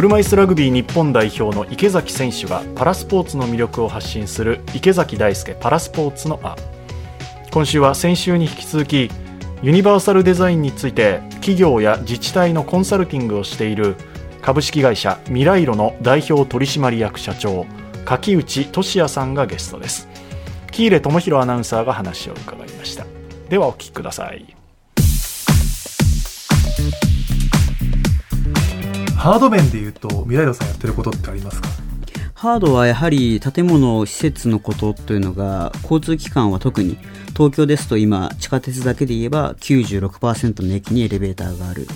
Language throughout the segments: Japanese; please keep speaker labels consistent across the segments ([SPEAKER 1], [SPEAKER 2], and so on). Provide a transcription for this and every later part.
[SPEAKER 1] 車椅子ラグビー日本代表の池崎選手がパラスポーツの魅力を発信する池崎大輔パラスポーツのあ今週は先週に引き続きユニバーサルデザインについて企業や自治体のコンサルティングをしている株式会社ミライロの代表取締役社長柿内俊也さんがゲストです。喜入智弘アナウンサーが話を伺いました。ではお聞きください。
[SPEAKER 2] ハード面で言うと未来堂さんやってることってありますか？
[SPEAKER 3] ハードはやはり建物、施設のことというのが、交通機関は特に、東京ですと今、地下鉄だけで言えば96%の駅にエレベーターがある。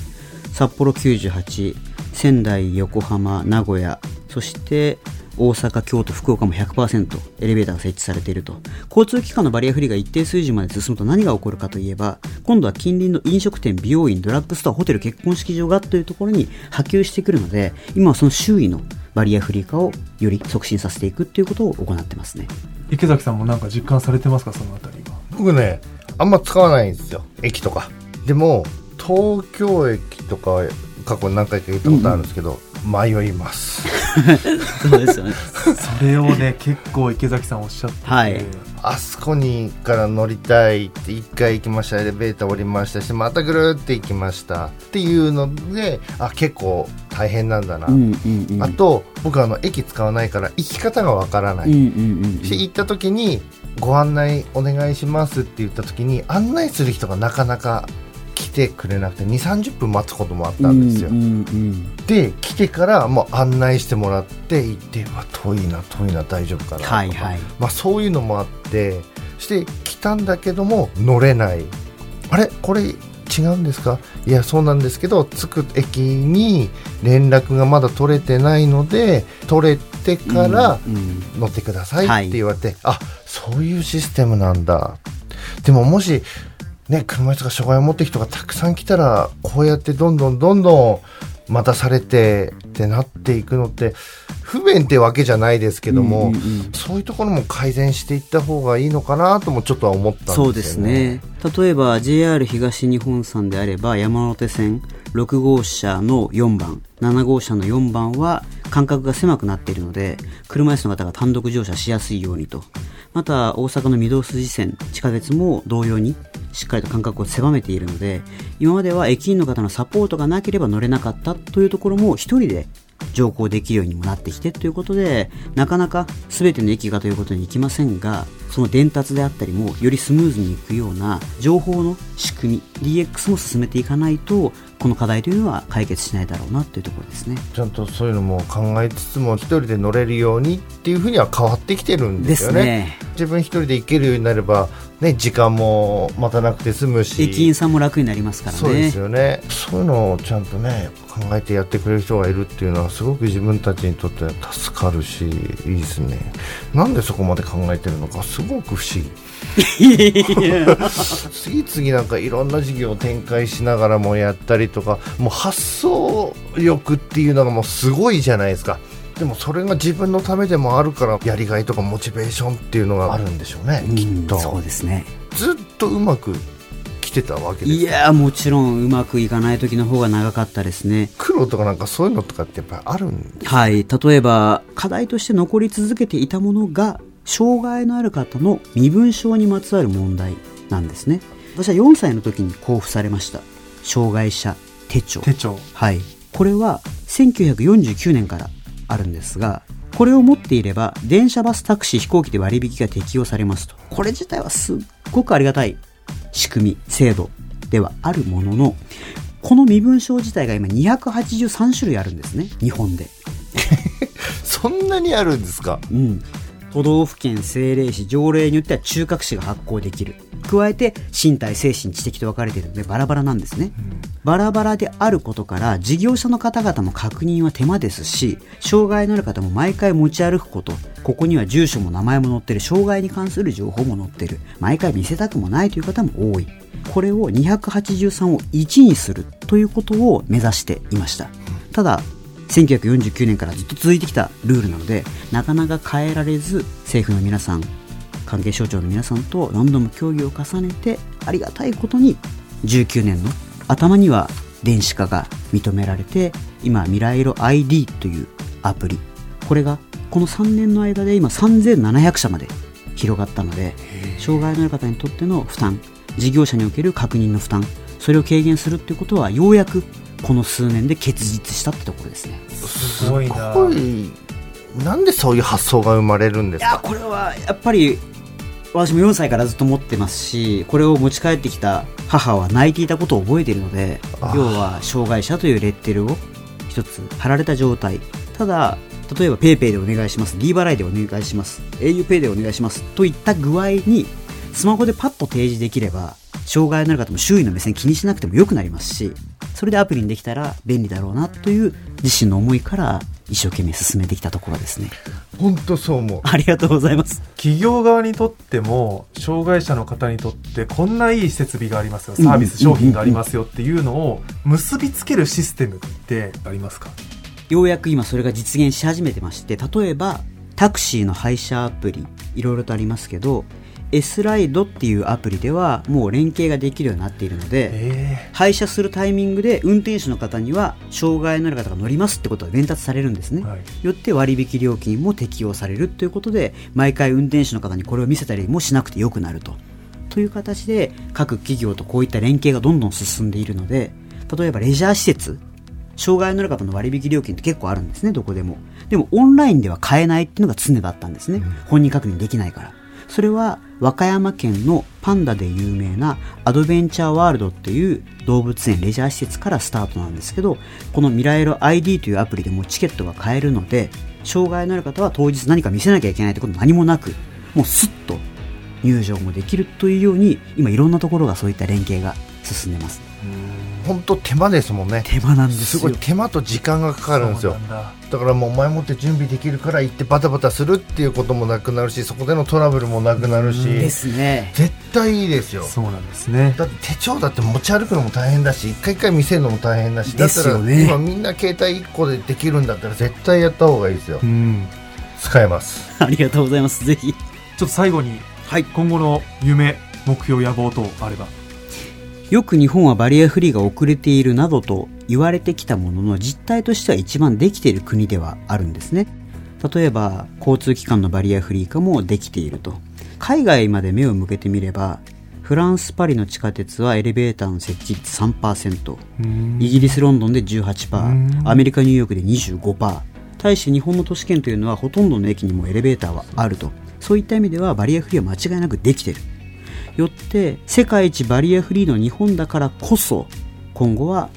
[SPEAKER 3] 札幌98、仙台、横浜、名古屋、そして大阪、京都、福岡も100%エレベーターが設置されていると。交通機関のバリアフリーが一定水準まで進むと何が起こるかといえば、今度は近隣の飲食店、美容院、ドラッグストア、ホテル、結婚式場がというところに波及してくるので、今はその周囲のバリアフリー化をより促進させていくっていうことを行ってますね。
[SPEAKER 2] 池崎さんもなんか実感されてますかそのあたりは？
[SPEAKER 4] 僕ね、あんま使わないんですよ。駅とか。でも、東京駅とか過去何回か行ったことあるんですけど、うん、迷います
[SPEAKER 3] そうですよね。
[SPEAKER 2] それをね結構池崎さんおっしゃって
[SPEAKER 3] はい。
[SPEAKER 4] あそこにから乗りたいって1回行きました。エレベーター降りましたしまたぐるって行きました。っていうのであ結構大変なんだな、うんうんうん、あと僕あの駅使わないから行き方がわからない、うんうんうん、し行った時にご案内お願いしますって言った時に案内する人がなかなか来てくれなくて2 3 0分待つこともあったんですよ、うんうんうん、で来てからもう案内してもらって行ってわ遠いな遠いな大丈夫かなとか、はいはい、まあ、そういうのもあってして来たんだけども乗れない。あれ？これ違うんですか？いやそうなんですけど着く駅に連絡がまだ取れてないので取れてから乗ってくださいって言われて、うんうんはい、あそういうシステムなんだ。でももしね、車椅子が障害を持ってる人がたくさん来たら、こうやってどんどんどんどん待たされてってなっていくのって、不便ってわけじゃないですけども、うんうんうん、そういうところも改善していった方がいいのかなともちょっとは思ったんですよね。そうですね。
[SPEAKER 3] 例えば JR 東日本さんであれば山手線6号車の4番、7号車の4番は間隔が狭くなっているので、車椅子の方が単独乗車しやすいようにと。また大阪の御堂筋線、地下鉄も同様にしっかりと間隔を狭めているので、今までは駅員の方のサポートがなければ乗れなかったというところも一人で乗降できるようにもなってきてということで、なかなか全ての駅がということにいきませんが、その伝達であったりもよりスムーズにいくような情報の仕組み、DX も進めていかないと、この課題というのは解決しないだろうなというところですね。
[SPEAKER 4] ちゃんとそういうのも考えつつも一人で乗れるようにっていうふうには変わってきてるんですよね、ね、自分一人で行けるようになれば、ね、時間も待たなくて済むし。
[SPEAKER 3] 駅員さんも楽になりますからね。
[SPEAKER 4] そうですよね。そういうのをちゃんとね考えてやってくれる人がいるっていうのはすごく自分たちにとっては助かるしいいですね。なんでそこまで考えてるのかすごく不思議。次々なんかいろんな事業を展開しながらもやったりとかもう発想力っていうのがもうすごいじゃないですかでもそれが自分のためでもあるからやりがいとかモチベーションっていうのがあるんでしょうね、きっと。
[SPEAKER 3] そうですね。
[SPEAKER 4] ずっとうまく来てたわけです
[SPEAKER 3] いやもちろんうまくいかない時の方が長かったですね。
[SPEAKER 4] 苦労とかなんかそういうのとかってやっぱりあるんです
[SPEAKER 3] はい例えば課題として残り続けていたものが障害のある方の身分証にまつわる問題なんですね。私は4歳の時に交付されました。障害者手帳。
[SPEAKER 2] 手帳。
[SPEAKER 3] はい。これは1949年からあるんですがこれを持っていれば電車バスタクシー飛行機で割引が適用されますと。これ自体はすっごくありがたい仕組み制度ではあるもののこの身分証自体が今283種類あるんですね日本で。
[SPEAKER 4] そんなにあるんですか？
[SPEAKER 3] うん。都道府県政令市条例によっては中核市が発行できる加えて身体精神知的と分かれているのでバラバラなんですね、うん、バラバラであることから事業者の方々も確認は手間ですし障害のある方も毎回持ち歩くことここには住所も名前も載ってる障害に関する情報も載ってる毎回見せたくもないという方も多い。これを283を1にするということを目指していました。ただ1949年からずっと続いてきたルールなのでなかなか変えられず政府の皆さん関係省庁の皆さんと何度も協議を重ねてありがたいことに19年の頭には電子化が認められて今未来色 ID というアプリ。これがこの3年の間で今3700社まで広がったので障害のある方にとっての負担。事業者における確認の負担。それを軽減するっていうことはようやくこの数年で結実したってところですね。
[SPEAKER 2] すごいな。
[SPEAKER 4] なんでそういう発想が生まれるんですか？
[SPEAKER 3] いやこれはやっぱり私も4歳からずっと持ってますしこれを持ち帰ってきた母は泣いていたことを覚えているので要は障害者というレッテルを一つ貼られた状態。ただ例えば PayPay でお願いします。D 払いでお願いします。auPay でお願いしますといった具合にスマホでパッと提示できれば障害のある方も周囲の目線気にしなくても良くなりますしそれでアプリにできたら便利だろうなという自身の思いから一生懸命進めてきたところですね
[SPEAKER 4] 本当そう思う。
[SPEAKER 3] ありがとうございます。
[SPEAKER 2] 企業側にとっても障害者の方にとってこんないい設備がありますよ。サービス商品がありますよっていうのを結びつけるシステムってありますか？
[SPEAKER 3] ようやく今それが実現し始めてまして例えばタクシーの配車アプリいろいろとありますけど S ライドっていうアプリではもう連携ができるようになっているので、
[SPEAKER 2] え。
[SPEAKER 3] 配車するタイミングで運転手の方には障害のある方が乗りますってことが伝達されるんですね、
[SPEAKER 2] はい。
[SPEAKER 3] よって割引料金も適用されるということで毎回運転手の方にこれを見せたりもしなくてよくなると。という形で各企業とこういった連携がどんどん進んでいるので例えばレジャー施設障害のある方の割引料金って結構あるんですねどこでも。でもオンラインでは買えないっていうのが常だったんですね、本人確認できないからそれは和歌山県のパンダで有名なアドベンチャーワールドっていう動物園レジャー施設からスタートなんですけどこのミライロ ID というアプリでもチケットが買えるので障害のある方は当日何か見せなきゃいけないってこと何もなくもうスッと入場もできるというように今いろんなところがそういった連携が進んでます。
[SPEAKER 4] 本当手間ですもんね。
[SPEAKER 3] 手間なんですよ。
[SPEAKER 4] すごい手間と時間がかかるんですよ。
[SPEAKER 2] だ。
[SPEAKER 4] だからもう前もって準備できるから行ってバタバタするっていうこともなくなるしそこでのトラブルもなくなるし
[SPEAKER 3] ですね。
[SPEAKER 4] 絶対いいですよ。
[SPEAKER 2] そうなんですね。
[SPEAKER 4] だって手帳だって持ち歩くのも大変だし一回一回見せるのも大変だしだったら
[SPEAKER 3] ですよね。
[SPEAKER 4] 今みんな携帯1個でできるんだったら絶対やった方がいいですよ。
[SPEAKER 2] うん。
[SPEAKER 4] 使えます。
[SPEAKER 3] ありがとうございます。ぜひ。
[SPEAKER 2] ちょっと最後に
[SPEAKER 3] はい。
[SPEAKER 2] 今後の夢目標野望等あれば
[SPEAKER 3] よく日本はバリアフリーが遅れているなどと言われてきたものの実態としては一番できている国ではあるんですね。例えば交通機関のバリアフリー化もできていると。海外まで目を向けてみればフランス・パリの地下鉄はエレベーターの設置率3%イギリス・ロンドンで18%アメリカ・ニューヨークで25%対して日本の都市圏というのはほとんどの駅にもエレベーターはあると。そういった意味ではバリアフリーは間違いなくできているよって世界一バリアフリーの日本だからこそ今後は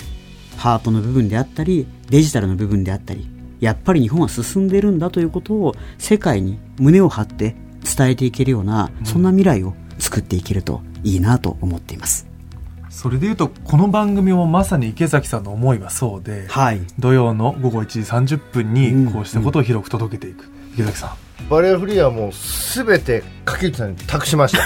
[SPEAKER 3] ハートの部分であったりデジタルの部分であったりやっぱり日本は進んでるんだということを世界に胸を張って伝えていけるような、そんな未来を作っていけるといいなと思っています。
[SPEAKER 2] それでいうとこの番組もまさに池崎さんの思いはそうで
[SPEAKER 3] はい。
[SPEAKER 2] 土曜の午後1時30分
[SPEAKER 3] うん。
[SPEAKER 2] にこうしたことを広く届けていく、池崎さ
[SPEAKER 4] バリアフリーはもう全て柿内さんに託しました。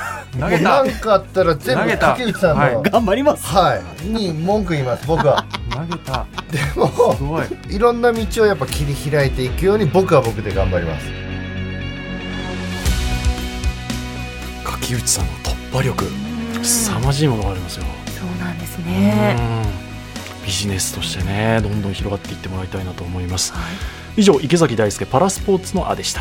[SPEAKER 2] ん 投げた。
[SPEAKER 4] もう何かあったら全部
[SPEAKER 2] 投げた。
[SPEAKER 4] 柿内さんの
[SPEAKER 2] はい。
[SPEAKER 3] 頑張ります。
[SPEAKER 4] はい、に文句言います僕は。
[SPEAKER 2] 投げた。
[SPEAKER 4] でも
[SPEAKER 2] すごい。
[SPEAKER 4] いろんな道をやっぱ切り開いていくように僕は僕で頑張ります。
[SPEAKER 1] 柿内さんの突破力凄まじいものがありますよ。
[SPEAKER 5] そうなんですね。
[SPEAKER 1] うん。ビジネスとしてねどんどん広がっていってもらいたいなと思います。以上池崎大輔パラスポーツのあでした